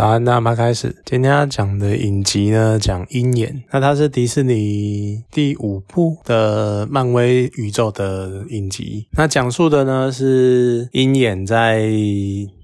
早安，那么开始。今天要讲的影集呢，讲鹰眼。那它是迪士尼第五部的漫威宇宙的影集。那讲述的呢是鹰眼在。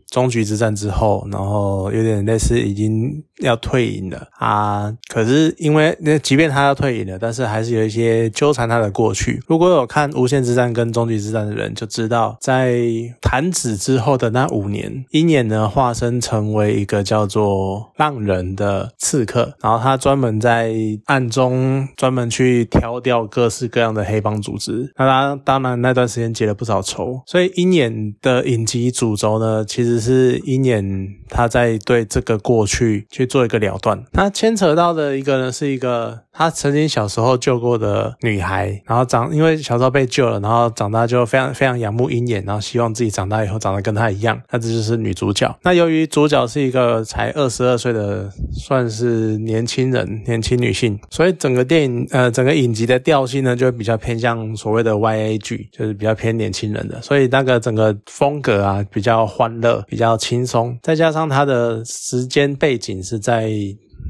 终局之战之后，然后有点类似已经要退隐了啊。可是因为那即便他要退隐了，但是还是有一些纠缠他的过去。如果有看无限之战跟终局之战的人，就知道在弹指之后的那五年，鹰眼呢化身成为一个叫做浪人的刺客，然后他专门在暗中专门去挑掉各式各样的黑帮组织。那他当然那段时间结了不少仇，所以鹰眼的影集主轴呢，其实。是鹰眼他在对这个过去去做一个了断，他牵扯到的一个呢是一个他曾经小时候救过的女孩，然后长因为小时候被救了，然后长大就非常非常仰慕鹰眼，然后希望自己长大以后长得跟他一样，那这就是女主角。那由于主角是一个才二十二岁的算是年轻人，年轻女性，所以整个电影呃整个影集的调性呢就会比较偏向所谓的 YA 剧，就是比较偏年轻人的，所以那个整个风格啊比较欢乐。比较轻松，再加上它的时间背景是在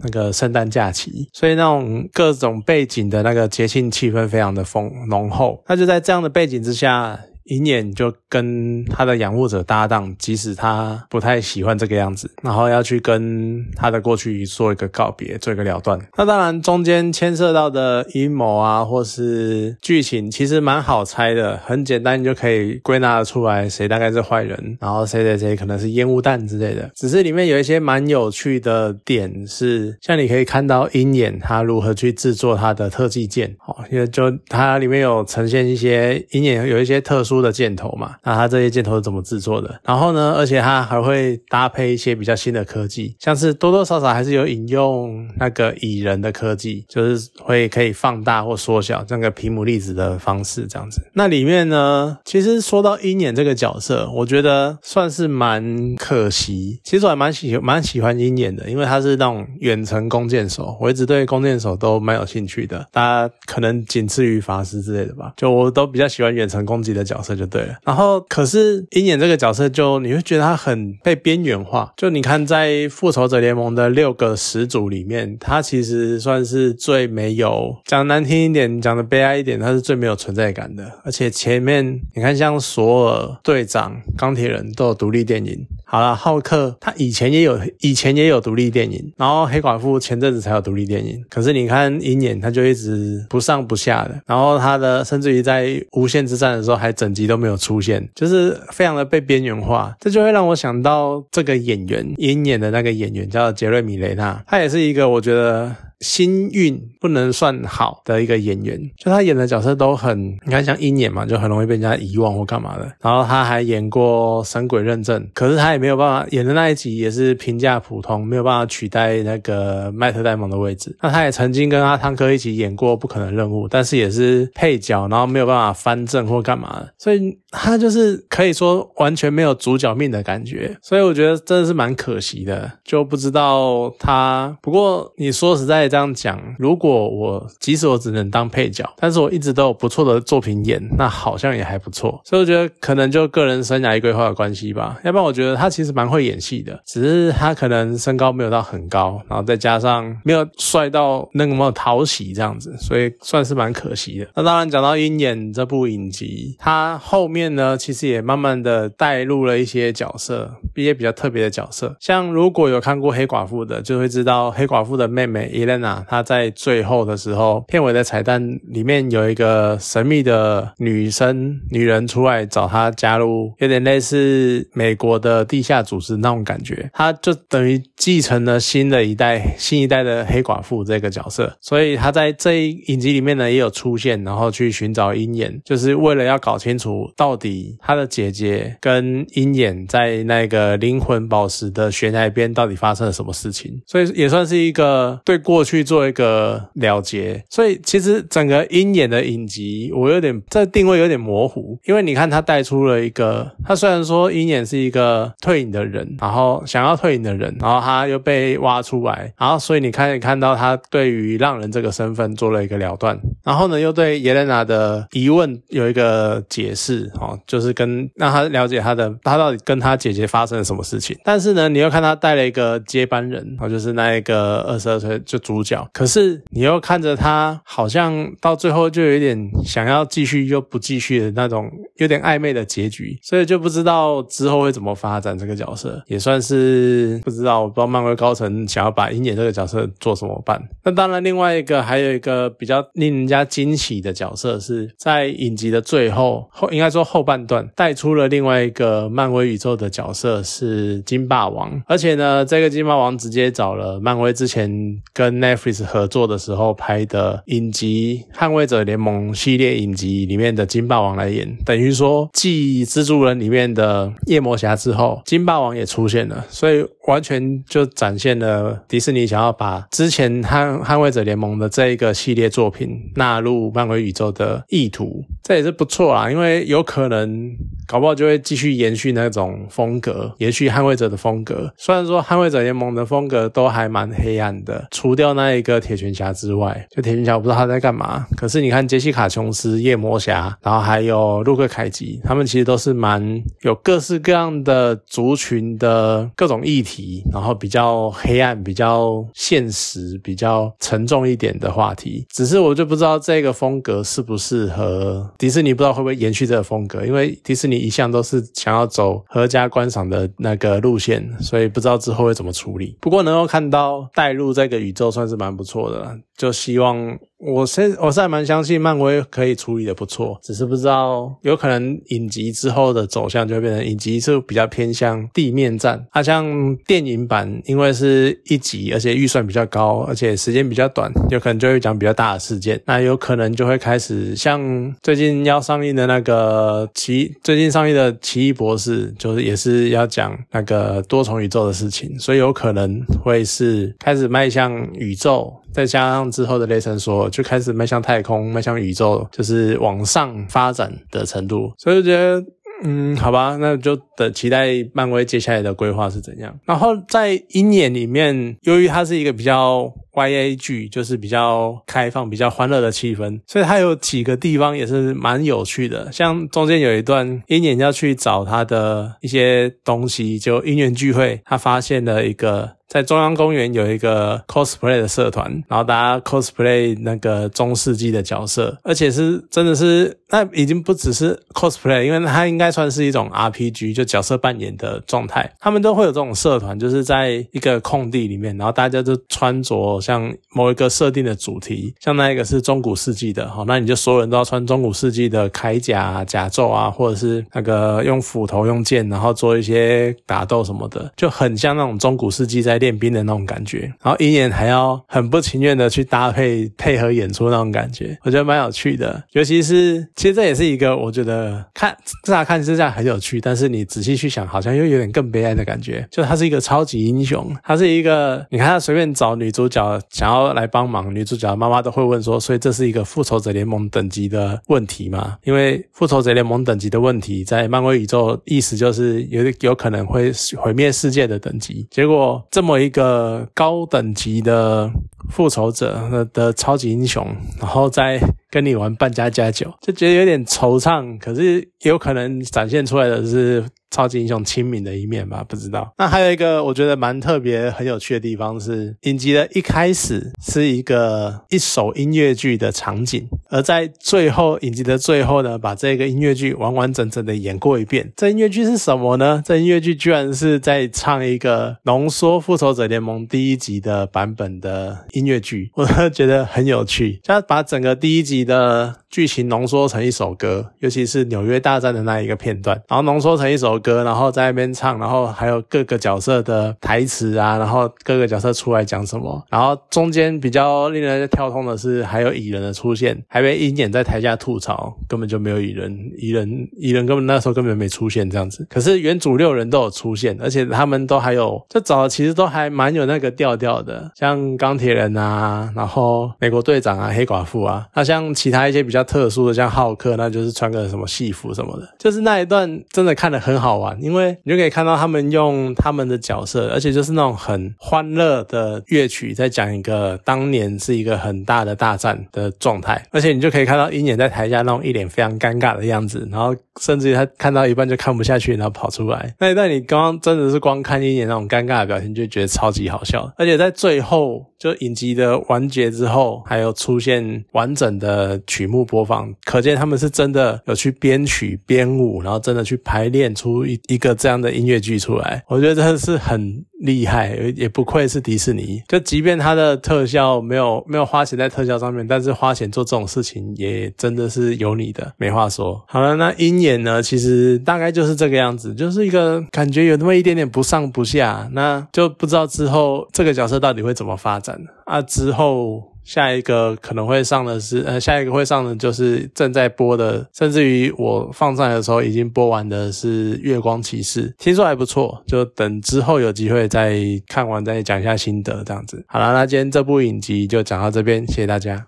那个圣诞假期，所以那种各种背景的那个节庆气氛非常的丰浓厚。那就在这样的背景之下。鹰眼就跟他的养护者搭档，即使他不太喜欢这个样子，然后要去跟他的过去做一个告别，做一个了断。那当然中间牵涉到的阴谋啊，或是剧情，其实蛮好猜的，很简单，你就可以归纳出来谁大概是坏人，然后谁谁谁可能是烟雾弹之类的。只是里面有一些蛮有趣的点，是像你可以看到鹰眼他如何去制作他的特技剑，哦，因为就它里面有呈现一些鹰眼有一些特殊。的箭头嘛，那它这些箭头是怎么制作的？然后呢，而且它还会搭配一些比较新的科技，像是多多少少还是有引用那个蚁人的科技，就是会可以放大或缩小这个皮姆粒子的方式，这样子。那里面呢，其实说到鹰眼这个角色，我觉得算是蛮可惜。其实我还蛮喜蛮喜欢鹰眼的，因为他是那种远程弓箭手，我一直对弓箭手都蛮有兴趣的。大家可能仅次于法师之类的吧，就我都比较喜欢远程攻击的角色。这就对了，然后可是鹰眼这个角色，就你会觉得他很被边缘化。就你看，在复仇者联盟的六个始祖里面，他其实算是最没有讲难听一点，讲的悲哀一点，他是最没有存在感的。而且前面你看，像索尔、队长、钢铁人都有独立电影。好了，浩克他以前也有，以前也有独立电影，然后黑寡妇前阵子才有独立电影。可是你看鹰眼，他就一直不上不下的，然后他的甚至于在无限之战的时候还整集都没有出现，就是非常的被边缘化。这就会让我想到这个演员鹰眼的那个演员叫杰瑞米雷纳，他也是一个我觉得。心运不能算好的一个演员，就他演的角色都很，你看像鹰眼嘛，就很容易被人家遗忘或干嘛的。然后他还演过《神鬼认证》，可是他也没有办法演的那一集也是评价普通，没有办法取代那个麦特戴蒙的位置。那他也曾经跟阿汤哥一起演过《不可能任务》，但是也是配角，然后没有办法翻正或干嘛的，所以他就是可以说完全没有主角命的感觉。所以我觉得真的是蛮可惜的，就不知道他。不过你说实在。这样讲，如果我即使我只能当配角，但是我一直都有不错的作品演，那好像也还不错。所以我觉得可能就个人生涯规划的关系吧。要不然我觉得他其实蛮会演戏的，只是他可能身高没有到很高，然后再加上没有帅到那么讨喜这样子，所以算是蛮可惜的。那当然讲到鹰眼这部影集，他后面呢其实也慢慢的带入了一些角色，一些比较特别的角色。像如果有看过黑寡妇的，就会知道黑寡妇的妹妹伊莲。他在最后的时候，片尾的彩蛋里面有一个神秘的女生、女人出来找他加入，有点类似美国的地下组织那种感觉。他就等于继承了新的一代、新一代的黑寡妇这个角色，所以他在这一影集里面呢也有出现，然后去寻找鹰眼，就是为了要搞清楚到底他的姐姐跟鹰眼在那个灵魂宝石的悬崖边到底发生了什么事情，所以也算是一个对过。去做一个了结，所以其实整个鹰眼的影集，我有点这定位有点模糊，因为你看他带出了一个，他虽然说鹰眼是一个退隐的人，然后想要退隐的人，然后他又被挖出来，然后所以你看看到他对于浪人这个身份做了一个了断，然后呢又对耶莲娜的疑问有一个解释，哦，就是跟让他了解他的他到底跟他姐姐发生了什么事情。但是呢，你又看他带了一个接班人，哦，就是那一个二十二岁就主角，可是你又看着他好像到最后就有点想要继续又不继续的那种有点暧昧的结局，所以就不知道之后会怎么发展这个角色，也算是不知道，我不知道漫威高层想要把鹰眼这个角色做什么办。那当然，另外一个还有一个比较令人家他惊喜的角色是在影集的最后后，应该说后半段带出了另外一个漫威宇宙的角色是金霸王，而且呢，这个金霸王直接找了漫威之前跟 Netflix 合作的时候拍的影集《捍卫者联盟》系列影集里面的金霸王来演，等于说继蜘蛛人里面的夜魔侠之后，金霸王也出现了，所以完全就展现了迪士尼想要把之前捍捍卫者联盟的这一个系列作品纳入漫威宇宙的意图，这也是不错啦，因为有可能搞不好就会继续延续那种风格，延续捍卫者的风格。虽然说捍卫者联盟的风格都还蛮黑暗的，除掉那一个铁拳侠之外，就铁拳侠我不知道他在干嘛。可是你看杰西卡琼斯、夜魔侠，然后还有路克凯奇，他们其实都是蛮有各式各样的族群的各种议题，然后比较黑暗、比较现实、比较沉重一点的话题。只是我就不知道这个风格适不适合迪士尼，不知道会不会延续这个风格，因为迪士尼一向都是想要走合家观赏的那个路线，所以不知道之后会怎么处理。不过能够看到带入这个宇宙，算是蛮不错的，就希望。我是我是还蛮相信漫威可以处理的不错，只是不知道有可能影集之后的走向就会变成影集是比较偏向地面战，它像电影版，因为是一集，而且预算比较高，而且时间比较短，有可能就会讲比较大的事件，那有可能就会开始像最近要上映的那个奇，最近上映的奇异博士，就是也是要讲那个多重宇宙的事情，所以有可能会是开始迈向宇宙。再加上之后的雷神说，就开始迈向太空、迈向宇宙，就是往上发展的程度，所以我觉得。嗯，好吧，那就等期待漫威接下来的规划是怎样。然后在鹰眼里面，由于它是一个比较 YA 剧，就是比较开放、比较欢乐的气氛，所以它有几个地方也是蛮有趣的。像中间有一段，鹰眼要去找他的一些东西，就鹰眼聚会，他发现了一个。在中央公园有一个 cosplay 的社团，然后大家 cosplay 那个中世纪的角色，而且是真的是那已经不只是 cosplay，因为它应该算是一种 RPG，就角色扮演的状态。他们都会有这种社团，就是在一个空地里面，然后大家就穿着像某一个设定的主题，像那一个是中古世纪的，好，那你就所有人都要穿中古世纪的铠甲、甲胄啊，或者是那个用斧头、用剑，然后做一些打斗什么的，就很像那种中古世纪在。练兵的那种感觉，然后鹰眼还要很不情愿的去搭配配合演出那种感觉，我觉得蛮有趣的。尤其是其实这也是一个我觉得看乍看之下很有趣，但是你仔细去想，好像又有点更悲哀的感觉。就他是一个超级英雄，他是一个你看他随便找女主角想要来帮忙，女主角妈妈都会问说，所以这是一个复仇者联盟等级的问题吗？因为复仇者联盟等级的问题在漫威宇宙意思就是有有可能会毁灭世界的等级，结果这。么么一个高等级的复仇者的超级英雄，然后再跟你玩半家加酒，就觉得有点惆怅。可是有可能展现出来的是。超级英雄亲民的一面吧，不知道。那还有一个我觉得蛮特别、很有趣的地方是，影集的一开始是一个一首音乐剧的场景，而在最后影集的最后呢，把这个音乐剧完完整整的演过一遍。这音乐剧是什么呢？这音乐剧居然是在唱一个浓缩《复仇者联盟》第一集的版本的音乐剧，我觉得很有趣。他把整个第一集的剧情浓缩成一首歌，尤其是纽约大战的那一个片段，然后浓缩成一首。歌，然后在那边唱，然后还有各个角色的台词啊，然后各个角色出来讲什么，然后中间比较令人跳通的是，还有蚁人的出现，还被鹰眼在台下吐槽，根本就没有蚁人，蚁人蚁人根本那时候根本没出现这样子。可是原主六人都有出现，而且他们都还有，这找的其实都还蛮有那个调调的，像钢铁人啊，然后美国队长啊，黑寡妇啊，那像其他一些比较特殊的，像浩克，那就是穿个什么戏服什么的，就是那一段真的看得很好玩，因为你就可以看到他们用他们的角色，而且就是那种很欢乐的乐曲，在讲一个当年是一个很大的大战的状态，而且你就可以看到鹰眼在台下那种一脸非常尴尬的样子，然后甚至于他看到一半就看不下去，然后跑出来。那一段你刚刚真的是光看鹰眼那种尴尬的表情，就觉得超级好笑，而且在最后就影集的完结之后，还有出现完整的曲目播放，可见他们是真的有去编曲编舞，然后真的去排练出一一个这样的音乐剧出来。我觉得真的是很厉害，也不愧是迪士尼。就即便它的特效没有没有花钱在特效上面，但是花钱做这种事情也真的是有你的，没话说。好了，那鹰眼呢？其实大概就是这个样子，就是一个感觉有那么一点点不上不下，那就不知道之后这个角色到底会怎么发展啊？之后。下一个可能会上的是，呃，下一个会上的就是正在播的，甚至于我放上来的时候已经播完的是《月光骑士》，听说还不错，就等之后有机会再看完再讲一下心得这样子。好了，那今天这部影集就讲到这边，谢谢大家。